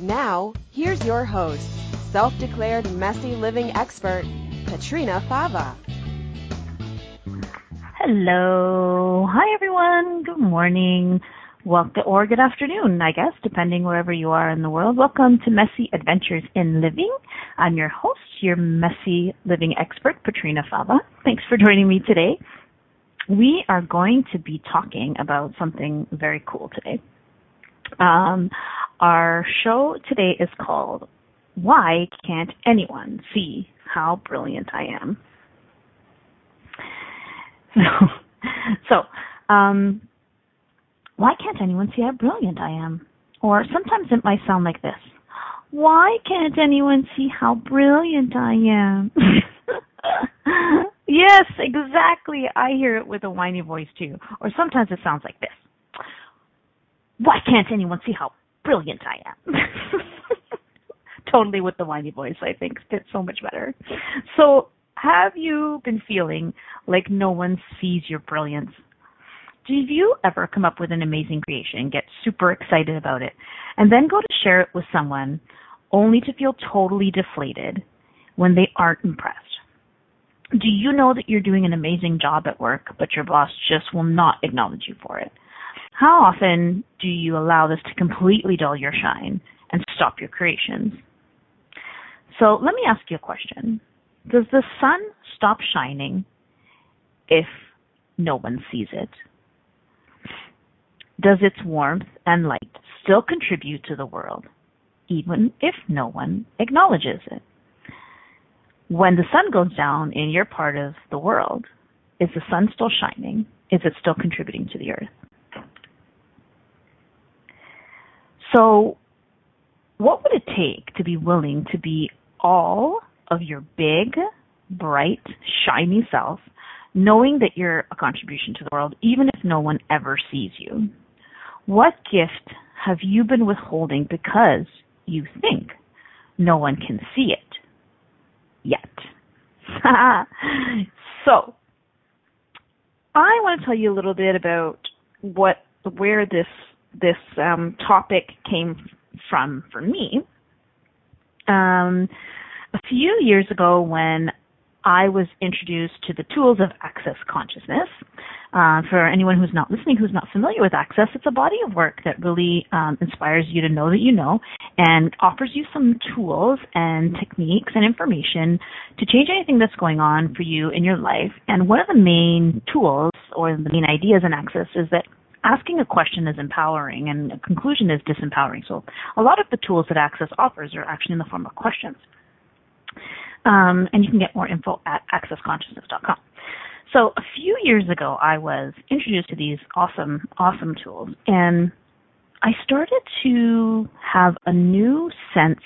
Now, here's your host, self declared messy living expert, Katrina Fava. Hello. Hi, everyone. Good morning. Welcome, or good afternoon, I guess, depending wherever you are in the world. Welcome to Messy Adventures in Living. I'm your host, your messy living expert, Katrina Fava. Thanks for joining me today. We are going to be talking about something very cool today. Um, our show today is called Why Can't Anyone See How Brilliant I Am? So, so um, why can't anyone see how brilliant I am? Or sometimes it might sound like this. Why can't anyone see how brilliant I am? yes, exactly. I hear it with a whiny voice too. Or sometimes it sounds like this. Why can't anyone see how brilliant I am? totally with the whiny voice, I think fits so much better. So, have you been feeling like no one sees your brilliance? Do you ever come up with an amazing creation, get super excited about it, and then go to share it with someone only to feel totally deflated when they aren't impressed? Do you know that you're doing an amazing job at work, but your boss just will not acknowledge you for it? How often do you allow this to completely dull your shine and stop your creations? So let me ask you a question. Does the sun stop shining if no one sees it? Does its warmth and light still contribute to the world, even if no one acknowledges it? When the sun goes down in your part of the world, is the sun still shining? Is it still contributing to the earth? So, what would it take to be willing to be all of your big, bright, shiny self, knowing that you're a contribution to the world, even if no one ever sees you? What gift have you been withholding because you think no one can see it yet? so, I want to tell you a little bit about what where this this um, topic came from for me. Um, a few years ago, when I was introduced to the tools of Access Consciousness. Uh, for anyone who's not listening, who's not familiar with Access, it's a body of work that really um, inspires you to know that you know and offers you some tools and techniques and information to change anything that's going on for you in your life. And one of the main tools or the main ideas in Access is that asking a question is empowering and a conclusion is disempowering. So a lot of the tools that Access offers are actually in the form of questions. Um, and you can get more info at accessconsciousness.com. So a few years ago, I was introduced to these awesome, awesome tools, and I started to have a new sense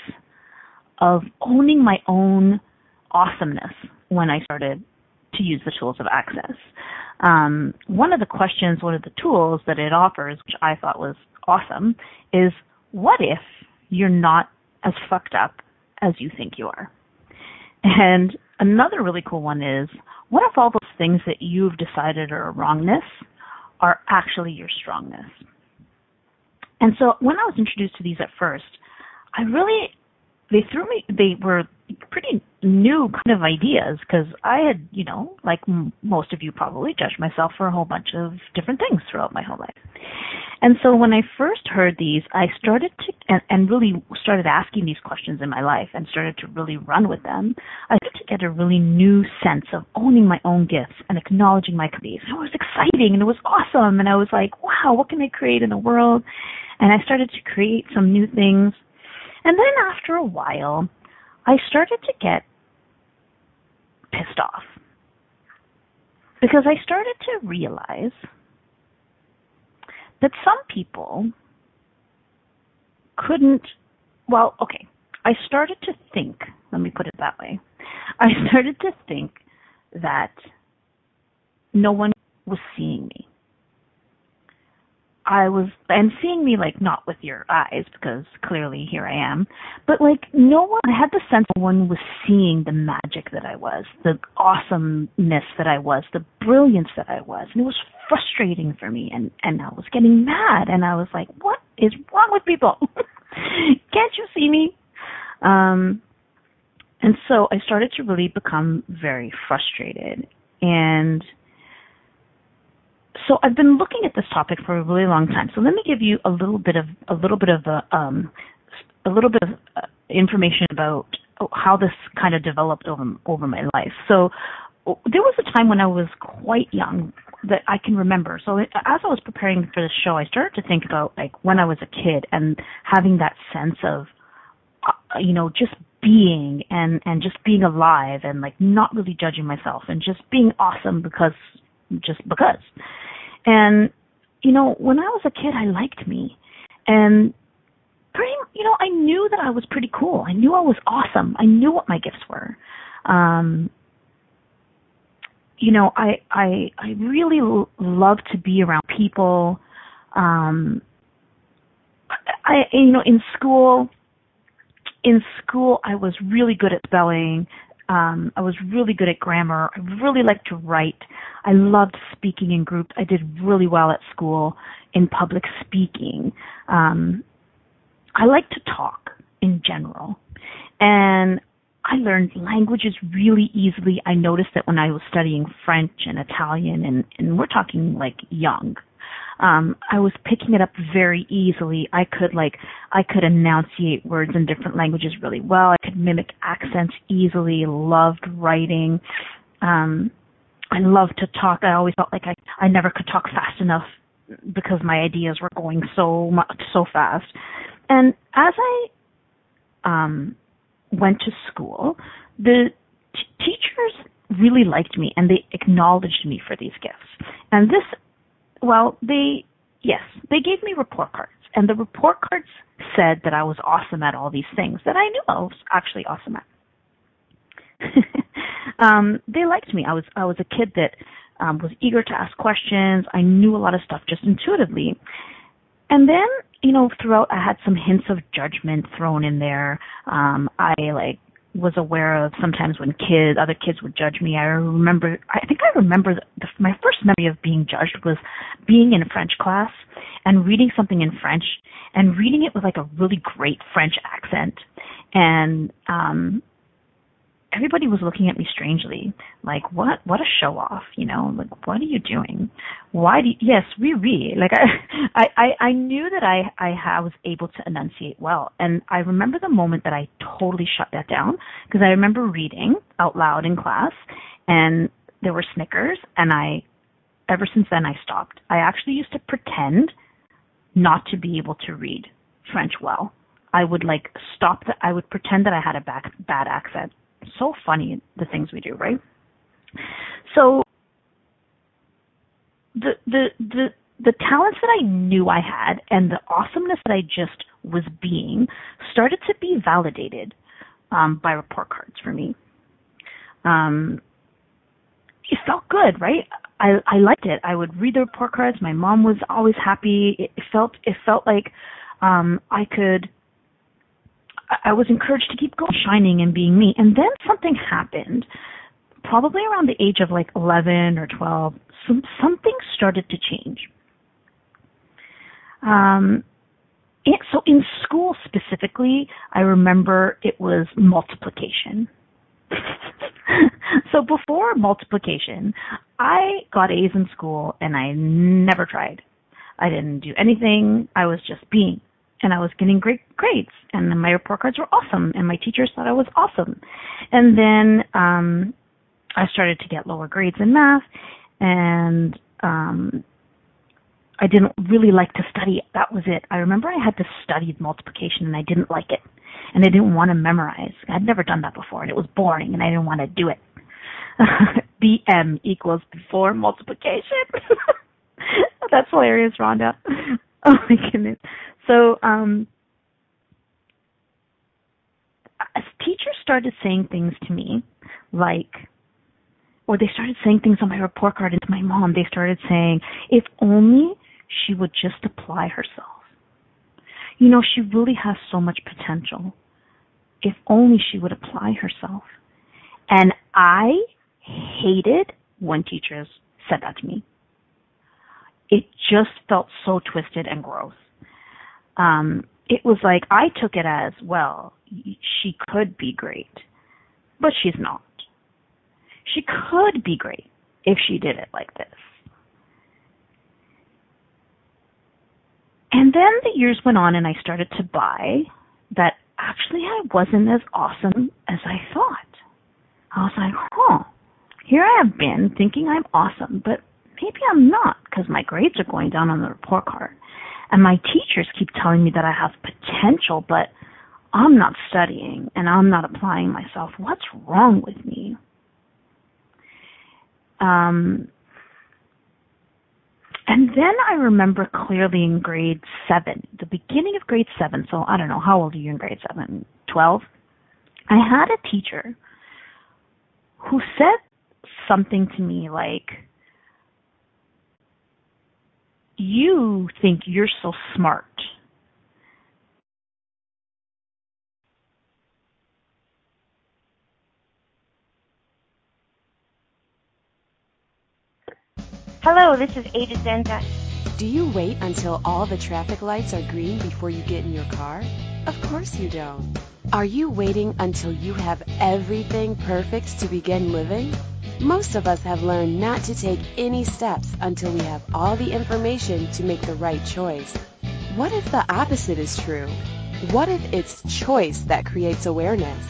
of owning my own awesomeness when I started to use the tools of access. Um, one of the questions, one of the tools that it offers, which I thought was awesome, is what if you're not as fucked up as you think you are? And another really cool one is what if all those things that you've decided are a wrongness are actually your strongness? And so when I was introduced to these at first, I really, they threw me, they were pretty new kind of ideas because I had, you know, like m- most of you probably, judged myself for a whole bunch of different things throughout my whole life. And so when I first heard these, I started to, and, and really started asking these questions in my life and started to really run with them. I started to get a really new sense of owning my own gifts and acknowledging my gifts. It was exciting and it was awesome. And I was like, wow, what can I create in the world? And I started to create some new things. And then after a while, I started to get pissed off because I started to realize that some people couldn't well okay I started to think, let me put it that way. I started to think that no one was seeing me. I was, and seeing me like not with your eyes because clearly here I am, but like no one, had the sense no one was seeing the magic that I was, the awesomeness that I was, the brilliance that I was. And it was frustrating for me and, and I was getting mad and I was like, what is wrong with people? Can't you see me? Um, and so I started to really become very frustrated and so I've been looking at this topic for a really long time. So let me give you a little bit of a little bit of a um, a little bit of uh, information about how this kind of developed over over my life. So there was a time when I was quite young that I can remember. So as I was preparing for this show, I started to think about like when I was a kid and having that sense of uh, you know just being and and just being alive and like not really judging myself and just being awesome because just because. And, you know, when I was a kid, I liked me. And pretty, you know, I knew that I was pretty cool. I knew I was awesome. I knew what my gifts were. Um, you know, I, I, I really l- love to be around people. Um, I, you know, in school, in school, I was really good at spelling. Um, I was really good at grammar. I really liked to write. I loved speaking in groups. I did really well at school in public speaking. Um, I like to talk in general. And I learned languages really easily. I noticed that when I was studying French and Italian, and, and we're talking like young, um, I was picking it up very easily. I could like I could enunciate words in different languages really well. I could mimic accents easily. Loved writing. Um, I loved to talk. I always felt like I I never could talk fast enough because my ideas were going so much so fast. And as I um, went to school, the t- teachers really liked me and they acknowledged me for these gifts. And this well, they, yes, they gave me report cards. And the report cards said that I was awesome at all these things that I knew I was actually awesome at. um, they liked me. I was I was a kid that um, was eager to ask questions. I knew a lot of stuff just intuitively. And then, you know, throughout I had some hints of judgment thrown in there. Um, I like was aware of sometimes when kids, other kids would judge me. I remember, I think I remember the, my first memory of being judged was being in a French class and reading something in French and reading it with like a really great French accent. And, um, everybody was looking at me strangely, like, what, what a show off, you know, like, what are you doing? Why do you, yes, we oui. Like, I, I, I knew that I, I was able to enunciate well. And I remember the moment that I totally shut that down because I remember reading out loud in class and there were snickers and I, ever since then I stopped. I actually used to pretend not to be able to read French well. I would like stop that. I would pretend that I had a back, bad accent so funny the things we do, right? So the the the the talents that I knew I had and the awesomeness that I just was being started to be validated um, by report cards for me. Um, it felt good, right? I I liked it. I would read the report cards. My mom was always happy. It, felt it felt like um, I could I was encouraged to keep going, shining and being me. And then something happened, probably around the age of like 11 or 12. Some, something started to change. Um, it, so in school specifically, I remember it was multiplication. so before multiplication, I got A's in school and I never tried. I didn't do anything. I was just being and I was getting great grades and my report cards were awesome and my teachers thought I was awesome. And then um I started to get lower grades in math and um I didn't really like to study. That was it. I remember I had to study multiplication and I didn't like it. And I didn't want to memorize. I'd never done that before and it was boring and I didn't want to do it. BM equals before multiplication. That's hilarious, Rhonda. Oh my goodness. So, um, as teachers started saying things to me like, or they started saying things on my report card and to my mom. They started saying, if only she would just apply herself. You know, she really has so much potential. If only she would apply herself. And I hated when teachers said that to me. It just felt so twisted and gross. Um, it was like I took it as, well, she could be great, but she's not. She could be great if she did it like this. And then the years went on and I started to buy that actually I wasn't as awesome as I thought. I was like, huh, here I have been thinking I'm awesome, but maybe I'm not because my grades are going down on the report card. And my teachers keep telling me that I have potential, but I'm not studying and I'm not applying myself. What's wrong with me? Um, and then I remember clearly in grade seven, the beginning of grade seven, so I don't know, how old are you in grade seven? Twelve? I had a teacher who said something to me like, You think you're so smart. Hello, this is Ada Zenza. Do you wait until all the traffic lights are green before you get in your car? Of course you don't. Are you waiting until you have everything perfect to begin living? Most of us have learned not to take any steps until we have all the information to make the right choice. What if the opposite is true? What if it's choice that creates awareness?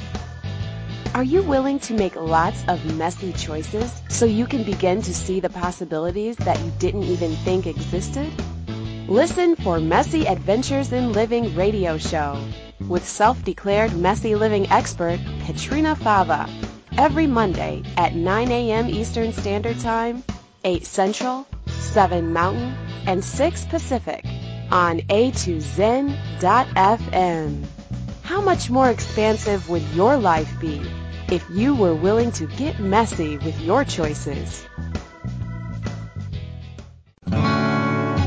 Are you willing to make lots of messy choices so you can begin to see the possibilities that you didn't even think existed? Listen for Messy Adventures in Living radio show with self-declared messy living expert Katrina Fava every Monday at 9 a.m. Eastern Standard Time, 8 Central, 7 Mountain, and 6 Pacific on a2zen.fm. How much more expansive would your life be if you were willing to get messy with your choices?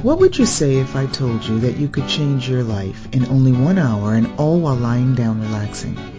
What would you say if I told you that you could change your life in only one hour and all while lying down relaxing?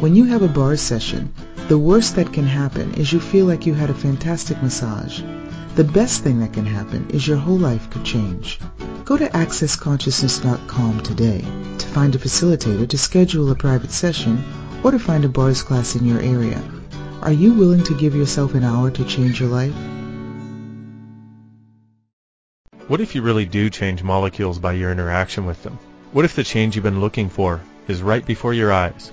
When you have a bars session, the worst that can happen is you feel like you had a fantastic massage. The best thing that can happen is your whole life could change. Go to accessconsciousness.com today to find a facilitator to schedule a private session or to find a bars class in your area. Are you willing to give yourself an hour to change your life? What if you really do change molecules by your interaction with them? What if the change you've been looking for is right before your eyes?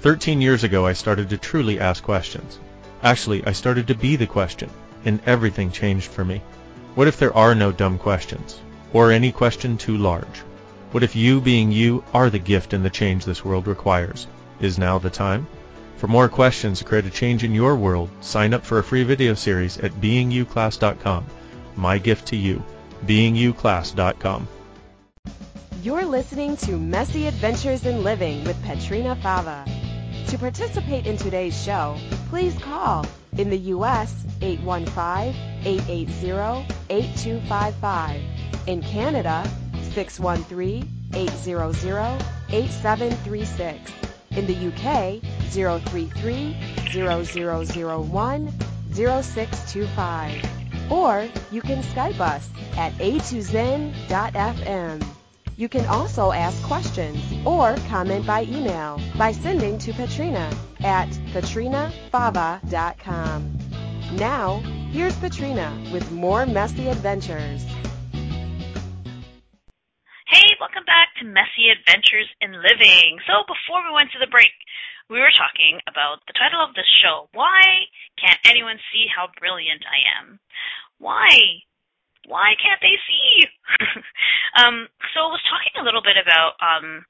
Thirteen years ago I started to truly ask questions. Actually, I started to be the question, and everything changed for me. What if there are no dumb questions? Or any question too large? What if you being you are the gift and the change this world requires? Is now the time? For more questions to create a change in your world, sign up for a free video series at beingyouclass.com. My gift to you, beingyouclass.com. You're listening to Messy Adventures in Living with Katrina Fava. To participate in today's show, please call in the U.S. 815-880-8255. In Canada, 613-800-8736. In the UK, 033-0001 0625. Or you can Skype us at a2zen.fm. You can also ask questions or comment by email by sending to Patrina at patrinafava.com. Now, here's Patrina with more messy adventures. Hey, welcome back to Messy Adventures in Living. So before we went to the break, we were talking about the title of this show. Why can't anyone see how brilliant I am? Why? Why can't they see? um, so I was talking a little bit about um,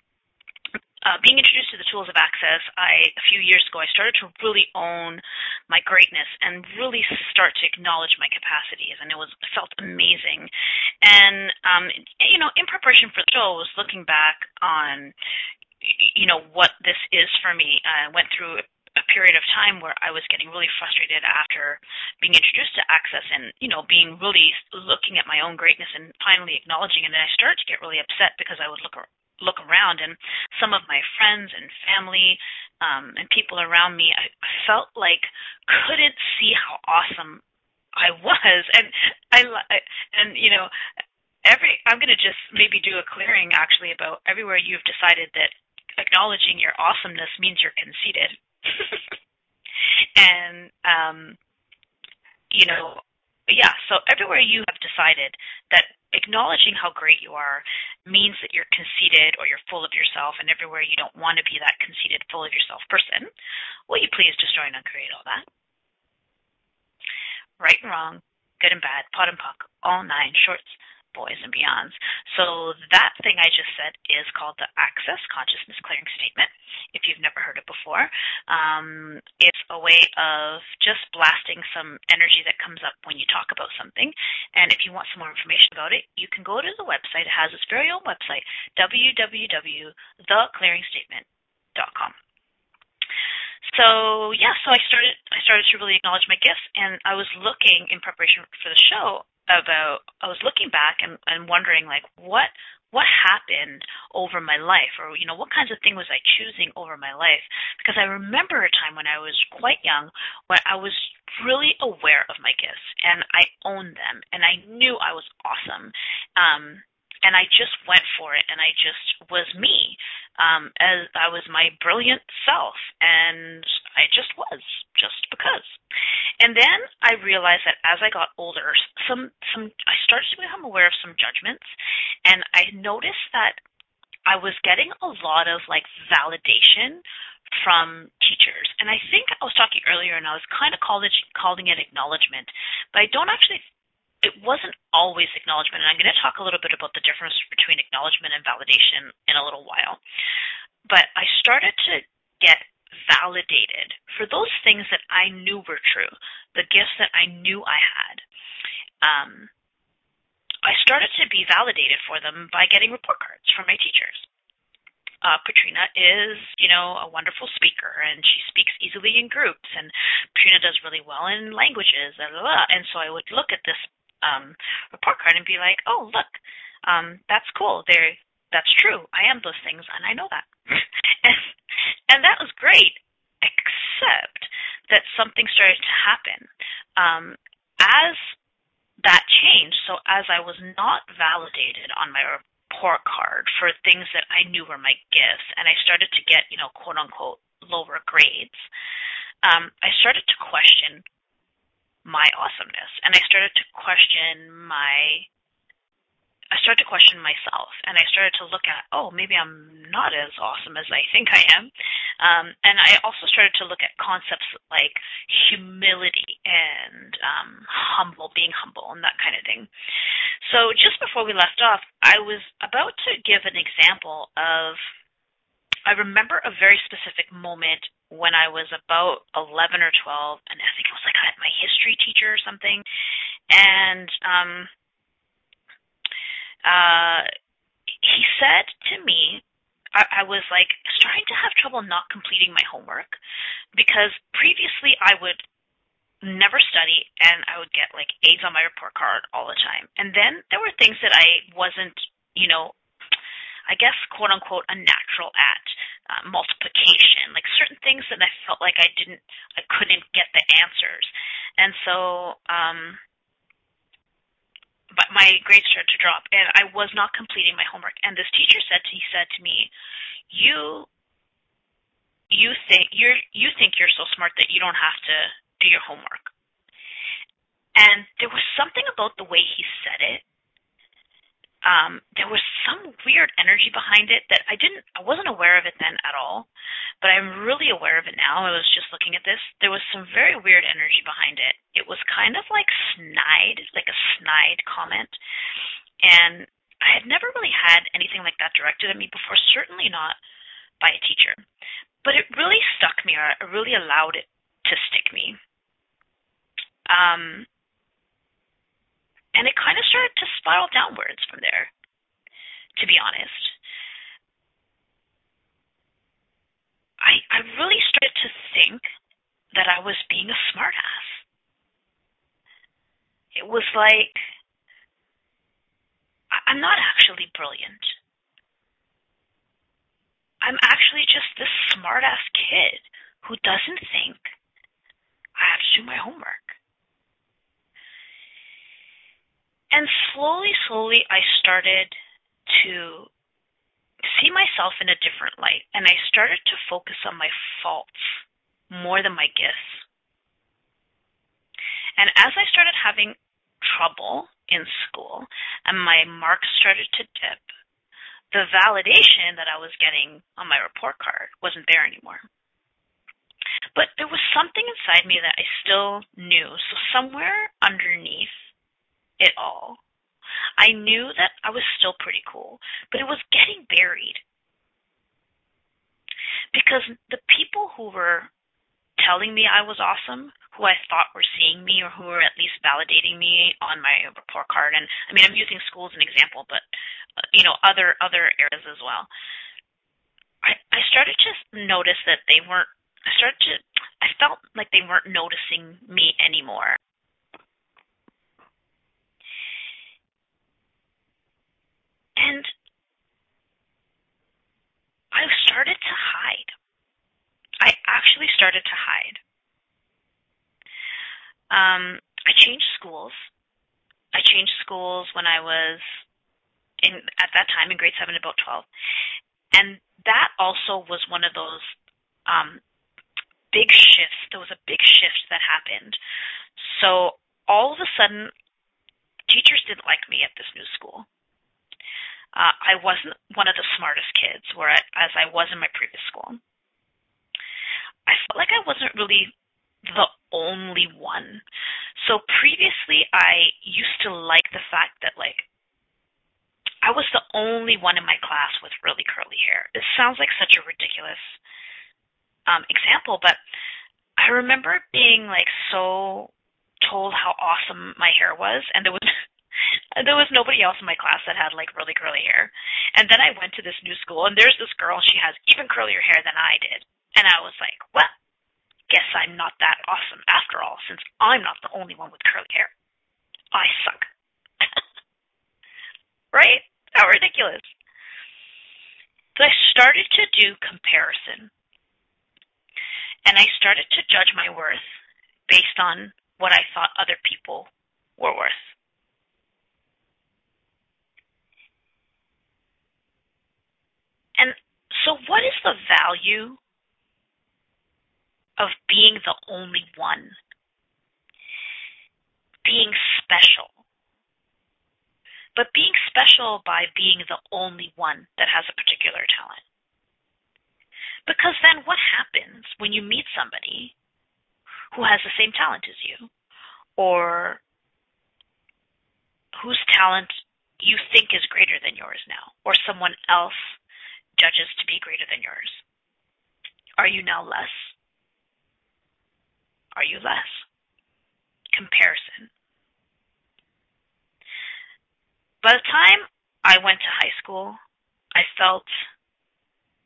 uh, being introduced to the tools of access. I a few years ago I started to really own my greatness and really start to acknowledge my capacities, and it was it felt amazing. And um, you know, in preparation for the show, I was looking back on you know what this is for me. I went through a period of time where I was getting really frustrated after being introduced to access and you know being really looking at my own greatness and finally acknowledging it and I started to get really upset because I would look look around and some of my friends and family um and people around me I felt like couldn't see how awesome I was and I and you know every I'm going to just maybe do a clearing actually about everywhere you've decided that acknowledging your awesomeness means you're conceited. and um you know, yeah, so everywhere you have decided that acknowledging how great you are means that you're conceited or you're full of yourself and everywhere you don't want to be that conceited, full of yourself person, will you please destroy and uncreate all that? Right and wrong, good and bad, POD and POC, all nine shorts boys and beyonds. So that thing I just said is called the Access Consciousness Clearing Statement. If you've never heard it before, um, it's a way of just blasting some energy that comes up when you talk about something. And if you want some more information about it, you can go to the website. It has its very own website, www.theclearingstatement.com. So yeah, so I started I started to really acknowledge my gifts and I was looking in preparation for the show about I was looking back and, and wondering like what what happened over my life? Or you know what kinds of things was I choosing over my life? Because I remember a time when I was quite young when I was really aware of my gifts and I owned them and I knew I was awesome. Um and I just went for it and I just was me um as I was my brilliant self and I just was just because and then I realized that as I got older, some some I started to become aware of some judgments, and I noticed that I was getting a lot of like validation from teachers. And I think I was talking earlier, and I was kind of calling calling it acknowledgement, but I don't actually. It wasn't always acknowledgement, and I'm going to talk a little bit about the difference between acknowledgement and validation in a little while. But I started to get validated for those things that I knew were true, the gifts that I knew I had. Um, I started to be validated for them by getting report cards from my teachers. Uh, Patrina is, you know, a wonderful speaker, and she speaks easily in groups, and Katrina does really well in languages, blah, blah, blah. and so I would look at this um, report card and be like, oh, look, um, that's cool. There, that's true. I am those things, and I know that. and, and that was great, except that something started to happen. Um, as that changed, so as I was not validated on my report card for things that I knew were my gifts, and I started to get, you know, quote unquote, lower grades, um, I started to question my awesomeness, and I started to question my I started to question myself and I started to look at, oh, maybe I'm not as awesome as I think I am. Um, and I also started to look at concepts like humility and um, humble, being humble, and that kind of thing. So just before we left off, I was about to give an example of, I remember a very specific moment when I was about 11 or 12, and I think it was like my history teacher or something. And, um, uh, he said to me, I, I was like starting to have trouble not completing my homework because previously I would never study and I would get like A's on my report card all the time. And then there were things that I wasn't, you know, I guess quote unquote a natural at. uh, multiplication, like certain things that I felt like I didn't, I couldn't get the answers, and so, um, but my grades started to drop, and I was not completing my homework. And this teacher said, to, he said to me, "You, you think you're, you think you're so smart that you don't have to do your homework." And there was something about the way he said it um, there was some weird energy behind it that I didn't, I wasn't aware of it then at all, but I'm really aware of it now. I was just looking at this. There was some very weird energy behind it. It was kind of like snide, like a snide comment. And I had never really had anything like that directed at me before, certainly not by a teacher. But it really stuck me, or it really allowed it to stick me. Um, and it kind of started to spiral downwards from there, to be honest. I, I really started to think that I was being a smartass. It was like, I'm not actually brilliant. I'm actually just this smartass kid who doesn't think I have to do my homework. And slowly, slowly, I started to see myself in a different light. And I started to focus on my faults more than my gifts. And as I started having trouble in school and my marks started to dip, the validation that I was getting on my report card wasn't there anymore. But there was something inside me that I still knew. So somewhere underneath it all. I knew that I was still pretty cool, but it was getting buried. Because the people who were telling me I was awesome, who I thought were seeing me or who were at least validating me on my report card, and I mean I'm using school as an example, but uh, you know other other areas as well. I I started to notice that they weren't. I started to. I felt like they weren't noticing me anymore. And I started to hide. I actually started to hide. Um, I changed schools. I changed schools when I was in at that time in grade seven to about twelve, and that also was one of those um, big shifts. There was a big shift that happened. So all of a sudden, teachers didn't like me at this new school uh, I wasn't one of the smartest kids, where I, as I was in my previous school. I felt like I wasn't really the only one. So previously, I used to like the fact that like I was the only one in my class with really curly hair. It sounds like such a ridiculous um, example, but I remember being like so told how awesome my hair was, and there was there was nobody else in my class that had like really curly hair. And then I went to this new school and there's this girl, she has even curlier hair than I did. And I was like, well, guess I'm not that awesome after all, since I'm not the only one with curly hair. I suck. right? How ridiculous. So I started to do comparison. And I started to judge my worth based on what I thought other people were worth. And so, what is the value of being the only one? Being special. But being special by being the only one that has a particular talent. Because then what happens when you meet somebody who has the same talent as you or whose talent you think is greater than yours now or someone else judges to be greater than yours? Are you now less? Are you less? Comparison. By the time I went to high school, I felt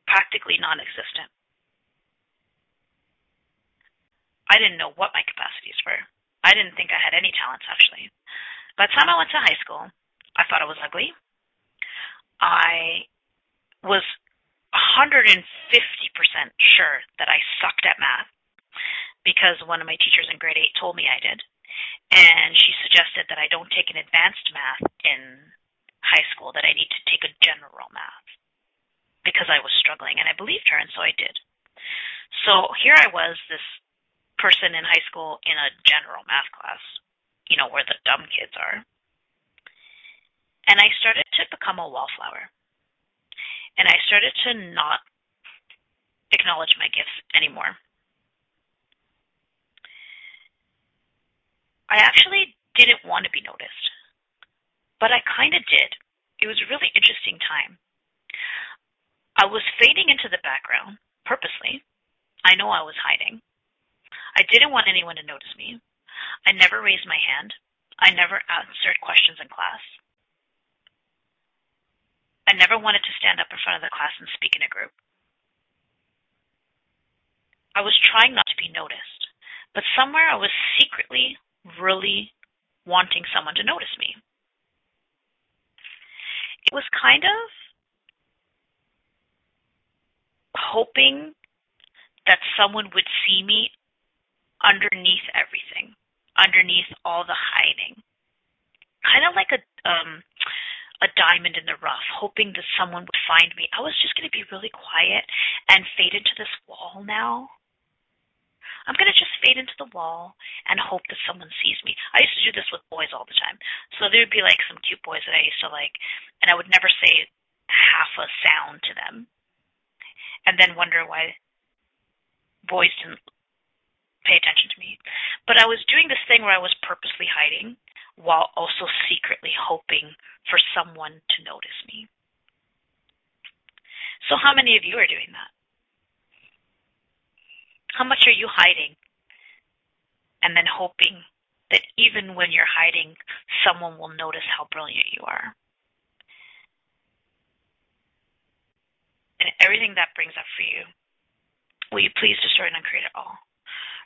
practically non existent. I didn't know what my capacities were. I didn't think I had any talents, actually. By the time I went to high school, I thought I was ugly. I was 150% sure that I sucked at math because one of my teachers in grade 8 told me I did. And she suggested that I don't take an advanced math in high school, that I need to take a general math because I was struggling. And I believed her, and so I did. So here I was, this person in high school in a general math class, you know, where the dumb kids are. And I started to become a wallflower. And I started to not acknowledge my gifts anymore. I actually didn't want to be noticed, but I kind of did. It was a really interesting time. I was fading into the background purposely. I know I was hiding. I didn't want anyone to notice me. I never raised my hand. I never answered questions in class. I never wanted to stand up in front of the class and speak in a group. I was trying not to be noticed, but somewhere I was secretly really wanting someone to notice me. It was kind of hoping that someone would see me underneath everything, underneath all the hiding. Kind of like a um a diamond in the rough, hoping that someone would find me. I was just going to be really quiet and fade into this wall now I'm going to just fade into the wall and hope that someone sees me. I used to do this with boys all the time. So there would be like some cute boys that I used to like, and I would never say half a sound to them. And then wonder why boys didn't pay attention to me. But I was doing this thing where I was purposely hiding while also secretly hoping for someone to notice me. So, how many of you are doing that? How much are you hiding? And then hoping that even when you're hiding, someone will notice how brilliant you are. And everything that brings up for you, will you please destroy and uncreate it all?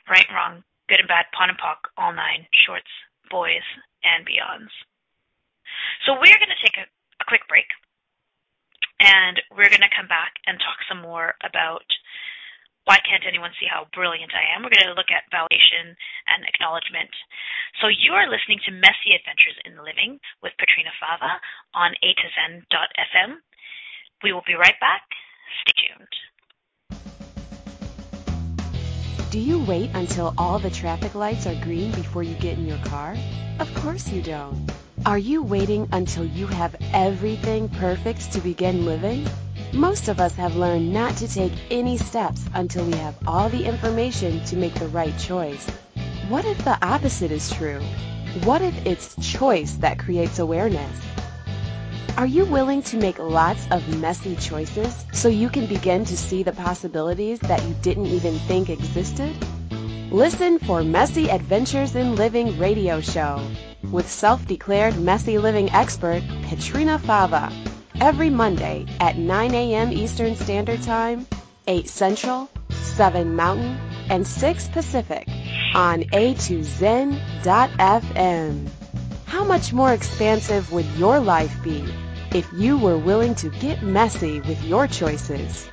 Right wrong, good and bad, POD and POC, all nine, shorts, boys, and beyonds. So we're going to take a, a quick break, and we're going to come back and talk some more about why can't anyone see how brilliant I am? We're going to look at validation and acknowledgement. So you are listening to Messy Adventures in Living with Patrina Fava on A to Zen.fm. We will be right back. Stay tuned. Do you wait until all the traffic lights are green before you get in your car? Of course you don't. Are you waiting until you have everything perfect to begin living? Most of us have learned not to take any steps until we have all the information to make the right choice. What if the opposite is true? What if it's choice that creates awareness? Are you willing to make lots of messy choices so you can begin to see the possibilities that you didn't even think existed? Listen for Messy Adventures in Living radio show with self-declared messy living expert Patrina Fava every Monday at 9 a.m. Eastern Standard Time, 8 Central, 7 Mountain, and 6 Pacific on a2zen.fm. How much more expansive would your life be if you were willing to get messy with your choices?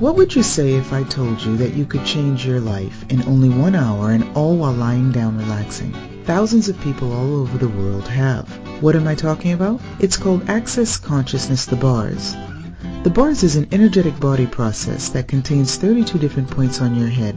What would you say if I told you that you could change your life in only one hour and all while lying down relaxing? Thousands of people all over the world have. What am I talking about? It's called Access Consciousness The Bars. The bars is an energetic body process that contains 32 different points on your head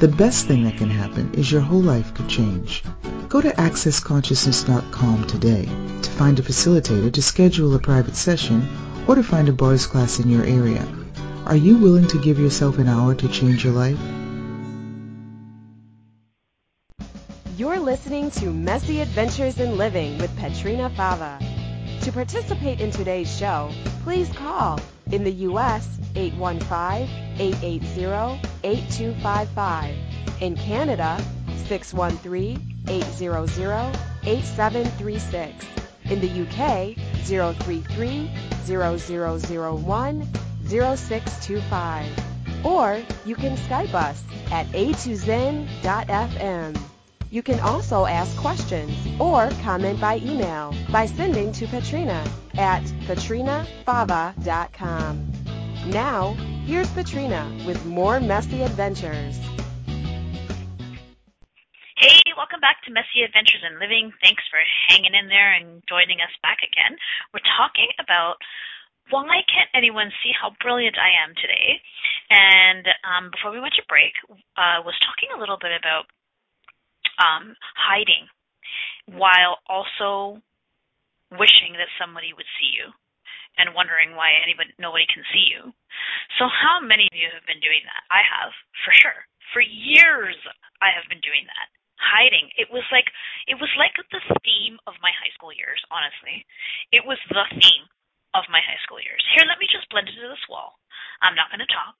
The best thing that can happen is your whole life could change. Go to accessconsciousness.com today to find a facilitator to schedule a private session or to find a bars class in your area. Are you willing to give yourself an hour to change your life? You're listening to Messy Adventures in Living with Patrina Fava. To participate in today's show, please call in the U.S., 815-880-8255. In Canada, 613-800-8736. In the UK, 033 0001 0625. Or you can Skype us at a2zen.fm. You can also ask questions or comment by email by sending to Katrina at katrinafava.com. Now, here's Katrina with more messy adventures. Hey, welcome back to Messy Adventures in Living. Thanks for hanging in there and joining us back again. We're talking about why can't anyone see how brilliant I am today? And um, before we went to break, I uh, was talking a little bit about um, hiding while also wishing that somebody would see you and wondering why anybody nobody can see you. So how many of you have been doing that? I have, for sure. For years I have been doing that. Hiding. It was like it was like the theme of my high school years, honestly. It was the theme of my high school years. Here, let me just blend into this wall. I'm not going to talk.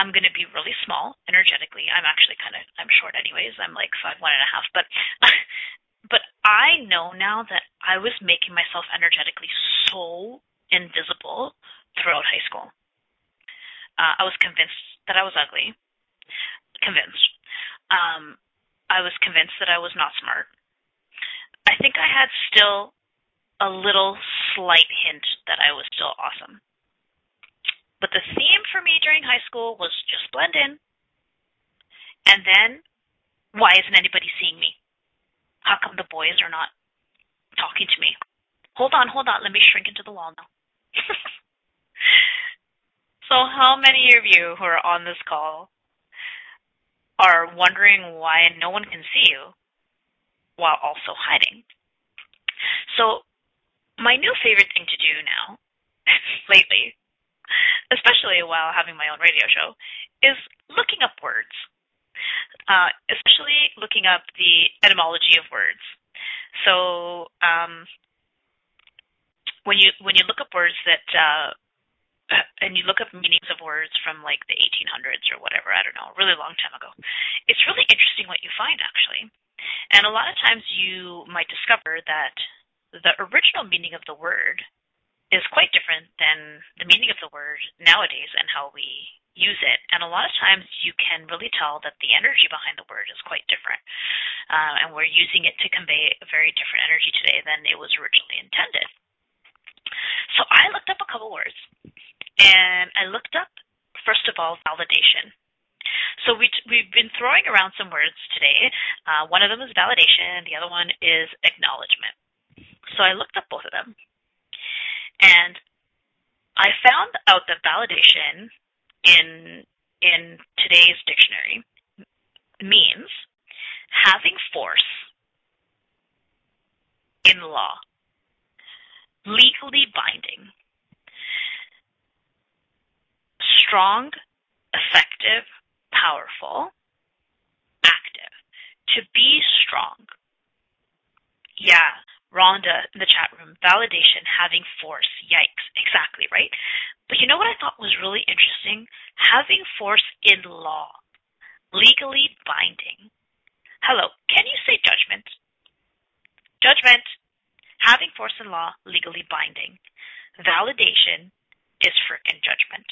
I'm going to be really small energetically. I'm actually kind of I'm short anyways. I'm like five one and a half, but but I know now that I was making myself energetically so invisible throughout high school. Uh, I was convinced that I was ugly. Convinced. Um, I was convinced that I was not smart. I think I had still a little slight hint that I was still awesome. But the theme for me during high school was just blend in. And then, why isn't anybody seeing me? How come the boys are not talking to me? Hold on, hold on. Let me shrink into the wall now. so, how many of you who are on this call are wondering why no one can see you while also hiding? So, my new favorite thing to do now, lately, especially while having my own radio show, is looking up words, uh, especially looking up the etymology of words. So um, when you when you look up words that uh, and you look up meanings of words from like the 1800s or whatever, I don't know, a really long time ago, it's really interesting what you find actually. And a lot of times you might discover that the original meaning of the word is quite different than the meaning of the word nowadays and how we use it. And a lot of times you can really tell that the energy behind the word is quite different. Uh, and we're using it to convey a very different energy today than it was originally intended. So I looked up a couple words. And I looked up, first of all, validation. So we, we've been throwing around some words today. Uh, one of them is validation, the other one is acknowledgement. So I looked up both of them. And I found out that validation in in today's dictionary means having force in law, legally binding, strong, effective, powerful, active. To be strong. Yeah, Rhonda in the chat room, validation, having force. Yikes. Exactly, right? But you know what I thought was really interesting? Having force in law, legally binding. Hello, can you say judgment? Judgment. Having force in law, legally binding. Validation is frickin' judgment.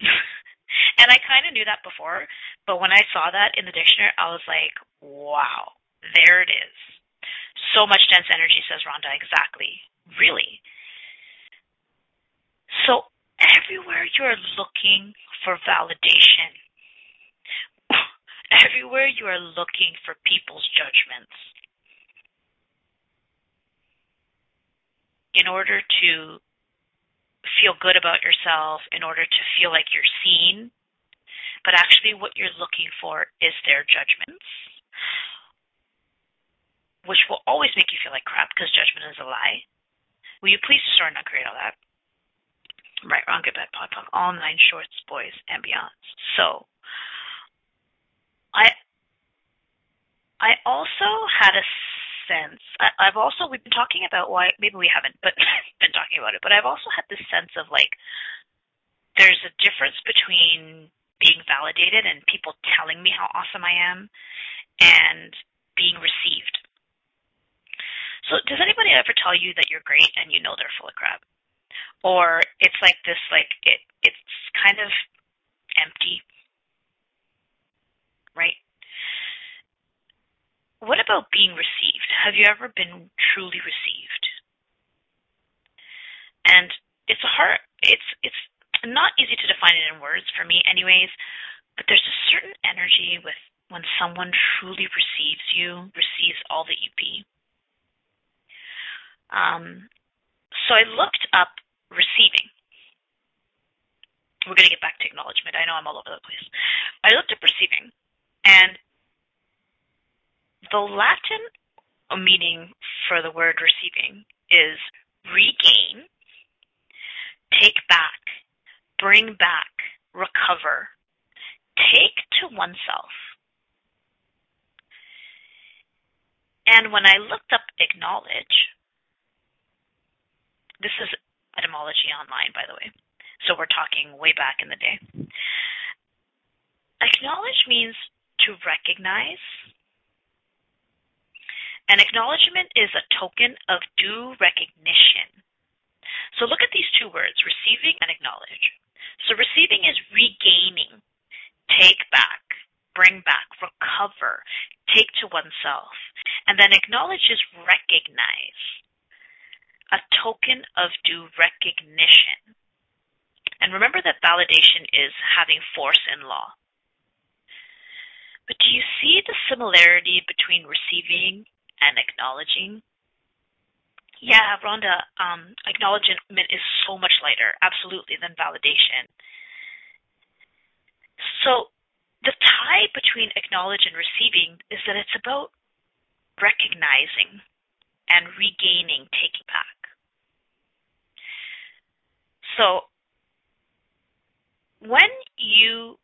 and I kind of knew that before, but when I saw that in the dictionary, I was like, wow, there it is so much dense energy, says Rhonda. Exactly. Really. So everywhere you're looking for validation, everywhere you are looking for people's judgments, in order to feel good about yourself, in order to feel like you're seen, but actually what you're looking for is their judgments which will always make you feel like crap because judgment is a lie. Will you please destroy and not create all that? Right, wrong, good, bad, pod, POC, all nine shorts, boys, and beyond. So, I, I also had a sense. I, I've also we've been talking about why maybe we haven't, but been talking about it. But I've also had this sense of like there's a difference between being validated and people telling me how awesome I am and being received. So does anybody ever tell you that you're great and you know they're full of crap? Or it's like this like it it's kind of empty. Right? What about being received? Have you ever been truly received? And it's a hard it's it's not easy to define it in words for me anyways, but there's a certain energy with when someone truly receives you, receives all that you be. Um, so I looked up receiving. We're going to get back to acknowledgement. I know I'm all over the place. I looked up receiving, and the Latin meaning for the word receiving is regain, take back, bring back, recover, take to oneself. And when I looked up acknowledge, this is etymology online, by the way. So we're talking way back in the day. Acknowledge means to recognize. An acknowledgement is a token of due recognition. So look at these two words, receiving and acknowledge. So receiving is regaining, take back, bring back, recover, take to oneself. And then acknowledge is recognize, a token of due recognition. And remember that validation is having force in law. But do you see the similarity between receiving and acknowledging? Yeah, Rhonda, um, acknowledgement is so much lighter, absolutely, than validation. So the tie between acknowledge and receiving is that it's about recognizing and regaining, taking back. So when you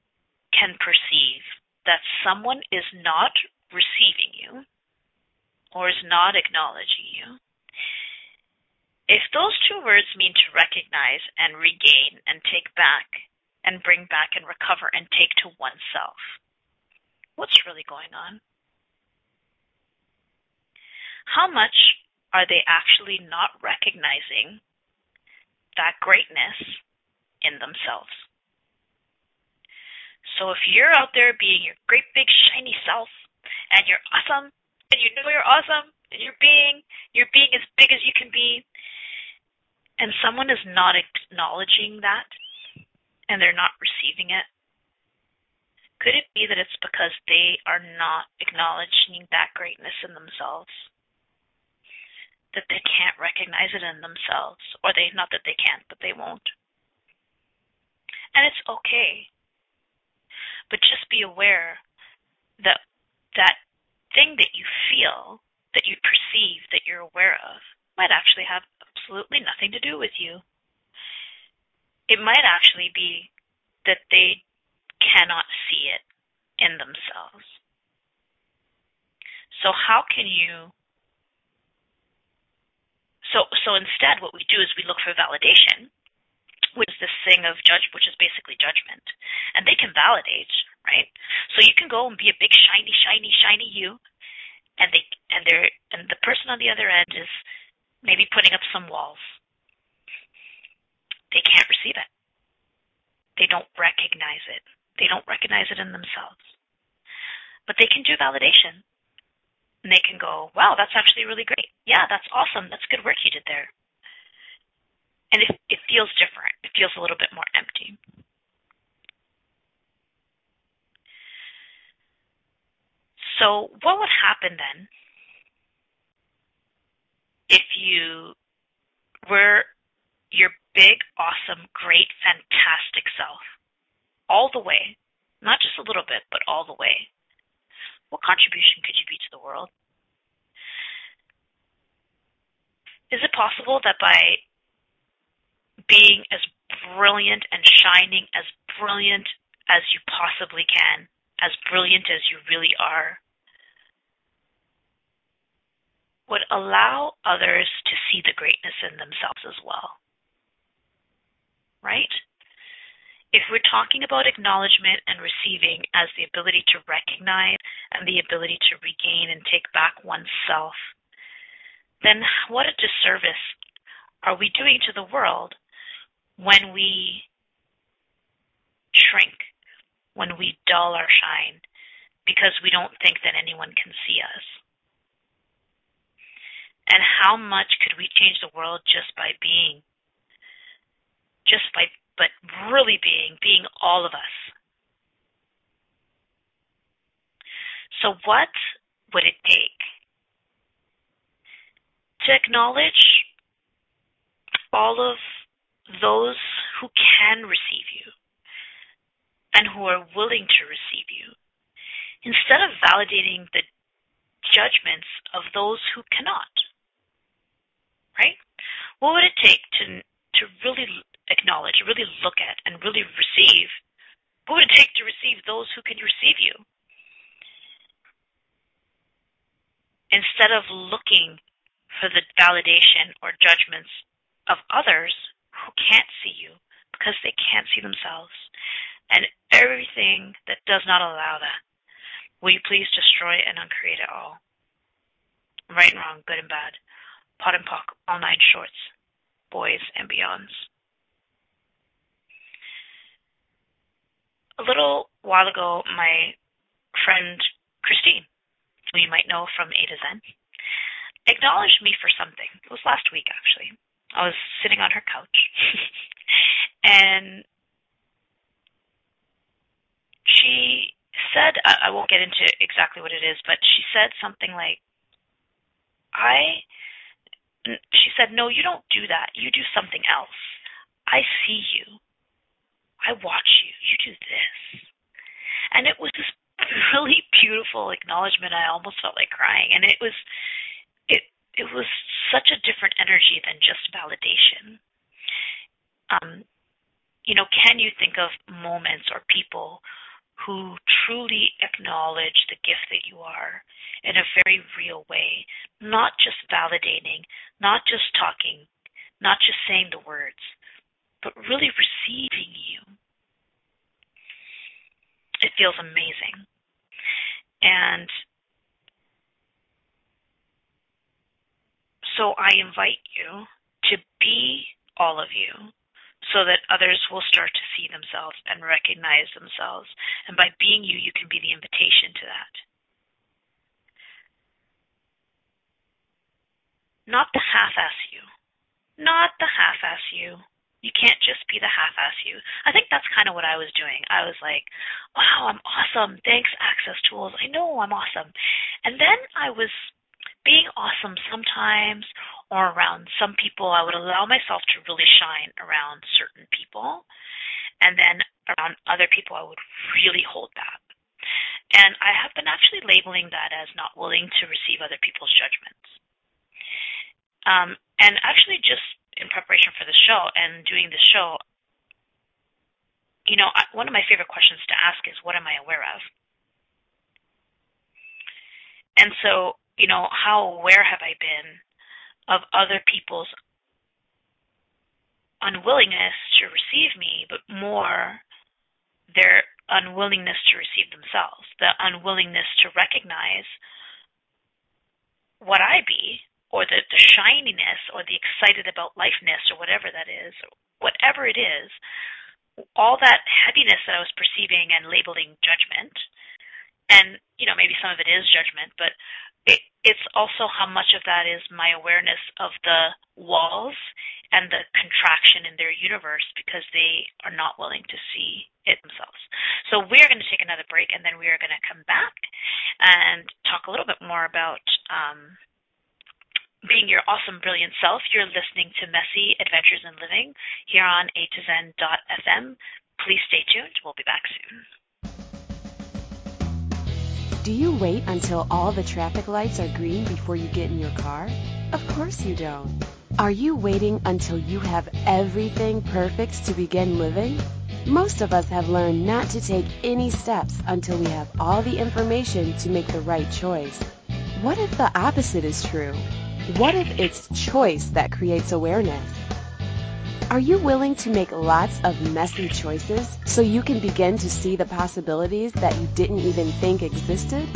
can perceive that someone is not receiving you or is not acknowledging you, if those two words mean to recognize and regain and take back and bring back and recover and take to oneself, what's really going on? How much are they actually not recognizing that greatness in themselves? So if you're out there being your great big shiny self and you're awesome and you know you're awesome and you're being you're being as big as you can be and someone is not acknowledging that and they're not receiving it, could it be that it's because they are not acknowledging that greatness in themselves? That they can't recognize it in themselves, or they not that they can't, but they won't. And it's okay. But just be aware that that thing that you feel, that you perceive, that you're aware of, might actually have absolutely nothing to do with you. It might actually be that they cannot see it in themselves. So how can you so so instead what we do is we look for validation, which is this thing of judge which is basically judgment. And they can validate, right? So you can go and be a big shiny, shiny, shiny you and they and they're and the person on the other end is maybe putting up some walls. They can't receive it. They don't recognize it. They don't recognize it in themselves. But they can do validation. And they can go, wow, that's actually really great. Yeah, that's awesome. That's good work you did there. And it, it feels different. It feels a little bit more empty. So, what would happen then if you were your big, awesome, great, fantastic self all the way, not just a little bit, but all the way, what contribution could you be to the world? Is it possible that by being as brilliant and shining as brilliant as you possibly can, as brilliant as you really are, would allow others to see the greatness in themselves as well. Right? If we're talking about acknowledgement and receiving as the ability to recognize and the ability to regain and take back oneself, then what a disservice are we doing to the world when we shrink, when we dull our shine, because we don't think that anyone can see us? And how much could we change the world just by being? Just by but really being, being all of us. So, what would it take to acknowledge all of those who can receive you and who are willing to receive you instead of validating the judgments of those who cannot? Right? What would it take to to really acknowledge, really look at, and really receive. What would it take to receive those who can receive you? Instead of looking for the validation or judgments of others who can't see you because they can't see themselves, and everything that does not allow that, will you please destroy and uncreate it all? Right and wrong, good and bad, POD and POC, all nine shorts, boys and beyonds. A little while ago, my friend Christine, who you might know from A to Zen, acknowledged me for something. It was last week, actually. I was sitting on her couch, and she said, I won't get into exactly what it is, but she said something like, I, she said, no, you don't do that. You do something else. I see you. I watch you. You do this. And it was this really beautiful acknowledgement. I almost felt like crying. And it was it it was such a different energy than just validation. Um, you know, can you think of moments or people who truly acknowledge the gift that you are in a very real way, not just validating, not just talking, not just saying the words, but really receiving you. It feels amazing. And so I invite you to be all of you so that others will start to see themselves and recognize themselves. And by being you, you can be the invitation to that. Not the half ass you. Not the half ass you. You can't just be the half-ass you. I think that's kind of what I was doing. I was like, wow, I'm awesome. Thanks, Access Tools. I know I'm awesome. And then I was being awesome sometimes or around some people. I would allow myself to really shine around certain people. And then around other people, I would really hold back. And I have been actually labeling that as not willing to receive other people's judgments. Um, and actually, just in preparation for the show and doing the show, you know, one of my favorite questions to ask is, what am I aware of? And so, you know, how aware have I been of other people's unwillingness to receive me, but more their unwillingness to receive themselves, the unwillingness to recognize what I be or the, the shininess or the excited about lifeness or whatever that is, whatever it is, all that heaviness that I was perceiving and labeling judgment, and you know maybe some of it is judgment, but it, it's also how much of that is my awareness of the walls and the contraction in their universe because they are not willing to see it themselves. So we're going to take another break and then we are going to come back and talk a little bit more about um, being your awesome, brilliant self. You're listening to Messy Adventures in Living here on A to Zen.fm. Please stay tuned. We'll be back soon. Do you wait until all the traffic lights are green before you get in your car? Of course you don't. Are you waiting until you have everything perfect to begin living? Most of us have learned not to take any steps until we have all the information to make the right choice. What if the opposite is true? What if it's choice that creates awareness? Are you willing to make lots of messy choices so you can begin to see the possibilities that you didn't even think existed?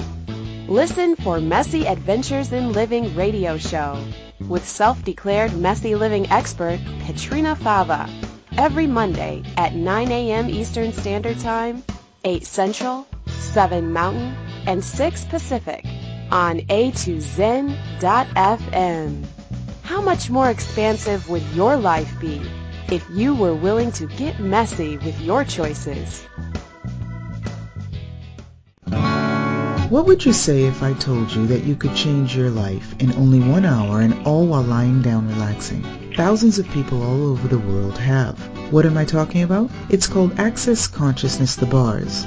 Listen for Messy Adventures in Living radio show with self-declared messy living expert Katrina Fava every Monday at 9 a.m. Eastern Standard Time, 8 Central, 7 Mountain, and 6 Pacific on a2zen.fm. How much more expansive would your life be if you were willing to get messy with your choices? What would you say if I told you that you could change your life in only one hour and all while lying down relaxing? Thousands of people all over the world have. What am I talking about? It's called Access Consciousness The Bars.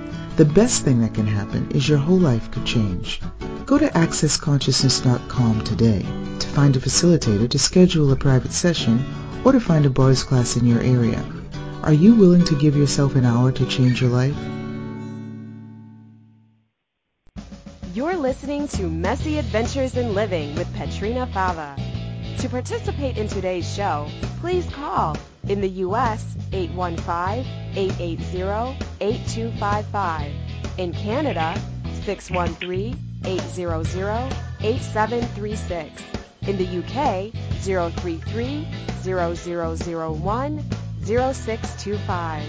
The best thing that can happen is your whole life could change. Go to accessconsciousness.com today to find a facilitator to schedule a private session or to find a bars class in your area. Are you willing to give yourself an hour to change your life? You're listening to Messy Adventures in Living with Katrina Fava. To participate in today's show, please call in the U.S. 815-880-8255. In Canada, 613-800-8736. In the UK, 033-0001-0625.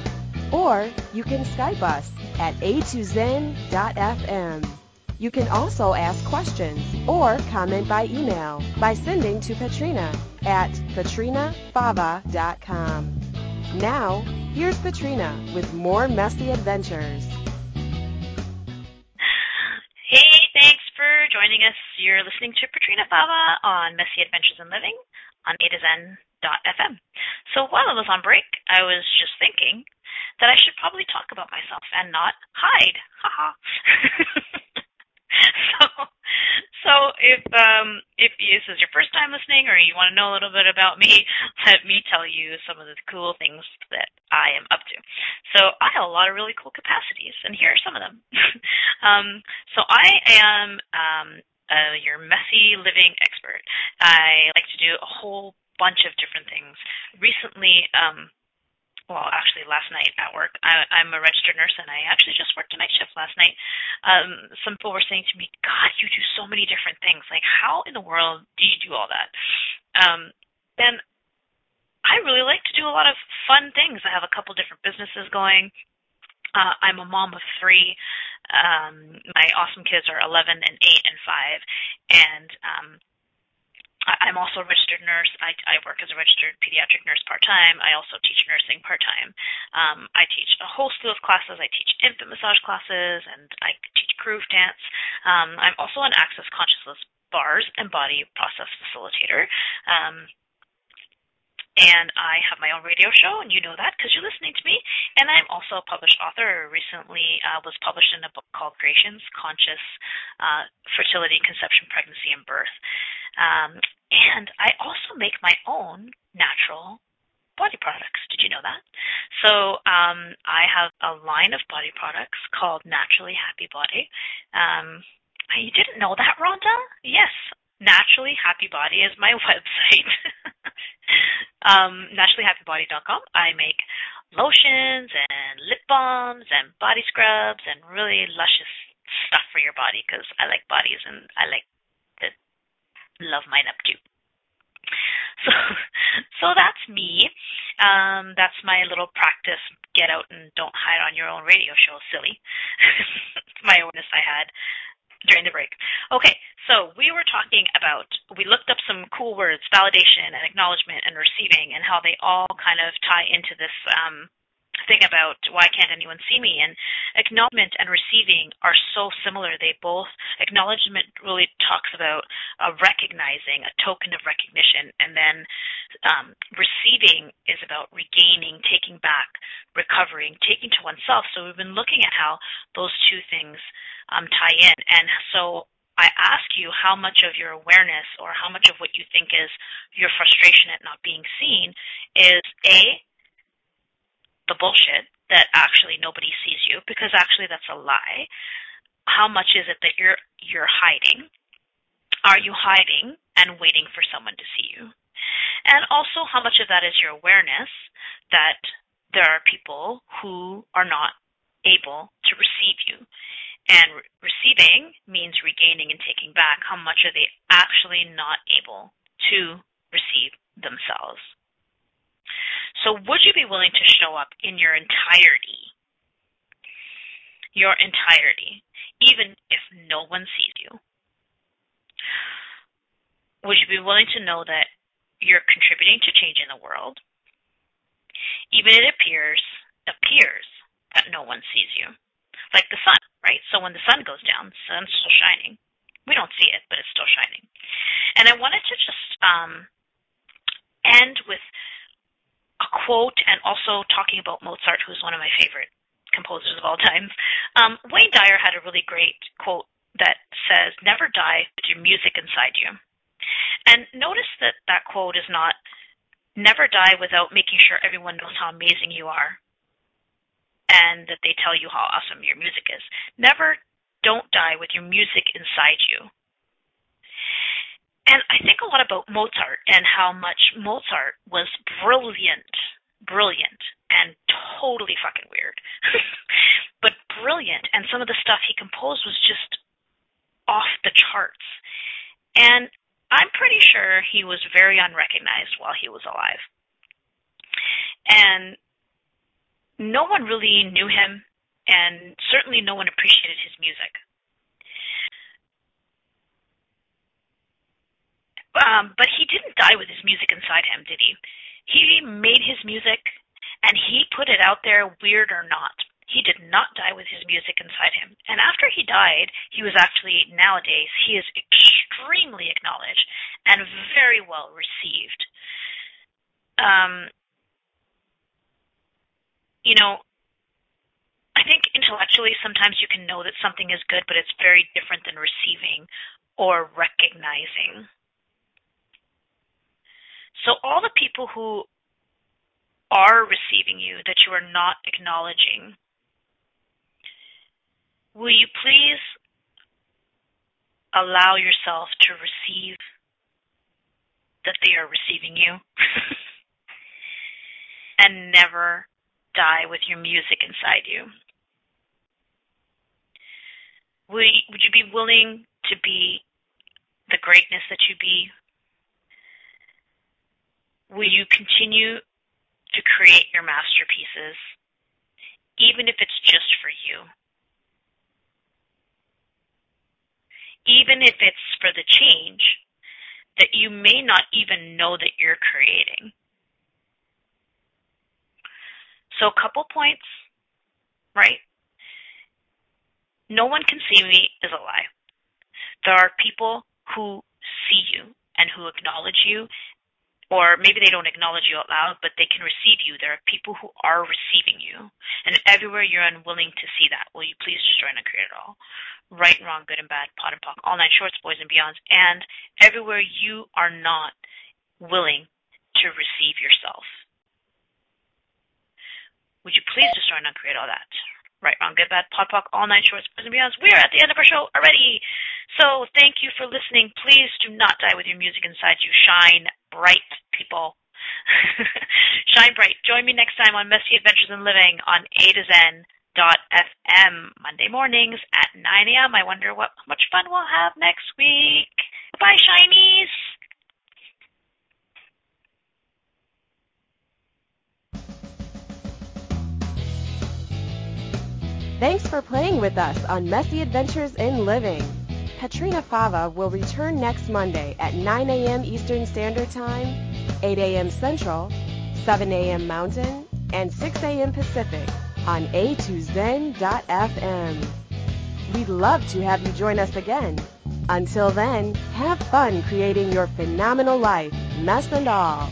Or you can Skype us at a2zen.fm. You can also ask questions or comment by email by sending to Katrina at katrinafava.com. Now, here's Katrina with more messy adventures. Hey, thanks for joining us. You're listening to Katrina Fava on Messy Adventures in Living on A to Zen.fm. So while I was on break, I was just thinking that I should probably talk about myself and not hide. Haha. so, so if um if this is your first time listening or you want to know a little bit about me, let me tell you some of the cool things that I am up to. So I have a lot of really cool capacities, and here are some of them. um, so I am um, uh, your messy living expert. I like to do a whole bunch of different things. Recently, um, well, actually last night at work. I, I'm a registered nurse, and I actually just worked a night shift last night. Um, some people were saying to me, "God, you do so many different things. Like, how in the world do you do all that?" Um, and I really like to do a lot of fun things. I have a couple different businesses going. Uh, I'm a mom of three. Um, my awesome kids are 11 and 8 and 5, and um, I'm also a registered nurse. I, I work as a registered pediatric nurse part time. I also teach nursing part time. Um, I teach a whole slew of classes. I teach infant massage classes and I teach groove dance. Um, I'm also an Access Consciousness bars and body process facilitator. Um, and I have my own radio show, and you know that because you're listening to me. And I'm also a published author. Recently, uh, was published in a book called Creations: Conscious uh, Fertility, Conception, Pregnancy, and Birth. Um, and I also make my own natural body products. Did you know that? So um, I have a line of body products called Naturally Happy Body. Um, you didn't know that, Rhonda? Yes, Naturally Happy Body is my website. um, naturallyhappybody.com. I make lotions and lip balms and body scrubs and really luscious stuff for your body because I like bodies and I like to love mine up too. So, so that's me. Um, that's my little practice. Get out and don't hide on your own radio show, silly. it's my awareness I had during the break. Okay, so we were talking about, we looked up some cool words, validation and acknowledgement and receiving, and how they all kind of tie into this um, thing about why can't anyone see me? And acknowledgement and receiving are so similar. They both acknowledgement really talks about uh, recognizing a token of recognition. And then um, receiving is about regaining taking back recovering taking to oneself so we've been looking at how those two things um, tie in and so I ask you how much of your awareness or how much of what you think is your frustration at not being seen is A, the bullshit that actually nobody sees you because actually that's a lie. How much is it that you're you're hiding? Are you hiding and waiting for someone to see you? And also how much of that is your awareness that there are people who are not able to receive you. And re- receiving means regaining and taking back. How much are they actually not able to receive themselves? So would you be willing to show up in your entirety? Your entirety, even if no one sees you? Would you be willing to know that you're contributing to change in the world? Even it appears appears that no one sees you. Like the sun, right? So when the sun goes down, the sun's still shining. We don't see it, but it's still shining. And I wanted to just um, end with a quote and also talking about Mozart, who's one of my favorite composers of all time. Um, Wayne Dyer had a really great quote that says, Never die with your music inside you. And notice that that quote is not, Never die without making sure everyone knows how amazing you are and that they tell you how awesome your music is. Never don't die with your music inside you. And I think a lot about Mozart and how much Mozart was brilliant, brilliant, and totally fucking weird. but brilliant. And some of the stuff he composed was just off the charts. And I'm pretty sure he was very unrecognized while he was alive. And no one really knew him, and certainly no one appreciated his music. Um, but he didn't die with his music inside him, did he? He made his music and he put it out there, weird or not. He did not die with his music inside him. And after he died, he was actually, nowadays, he is extremely acknowledged and very well received. Um, you know, I think intellectually sometimes you can know that something is good, but it's very different than receiving or recognizing. So all the people who are receiving you that you are not acknowledging, will you please allow yourself to receive that they are receiving you and never die with your music inside you? Would, would you be willing to be the greatness that you be will you continue to create your masterpieces, even if it's just for you? Even if it's for the change that you may not even know that you're creating. So, a couple points, right? No one can see me is a lie. There are people who see you and who acknowledge you or maybe they don't acknowledge you out loud, but they can receive you. There are people who are receiving you. And everywhere you're unwilling to see that, will you please just join and create it all? Right and wrong, good and bad, POD and POC, all nine shorts, boys and beyonds. And everywhere you are not willing to receive yourself. Would you please just join and create all that? Right, wrong, good, bad, POD, POC, all nine shorts, and beyonds. We are at the end of our show already. So thank you for listening. Please do not die with your music inside you. Shine bright, people. Shine bright. Join me next time on Messy Adventures in Living on A to Zen dot FM Monday mornings at 9 a.m. I wonder what much fun we'll have next week. Bye, Shinies. Thanks for playing with us on Messy Adventures in Living. Katrina Fava will return next Monday at 9 a.m. Eastern Standard Time, 8 a.m. Central, 7 a.m. Mountain, and 6 a.m. Pacific on a2zen.fm. We'd love to have you join us again. Until then, have fun creating your phenomenal life, mess and all.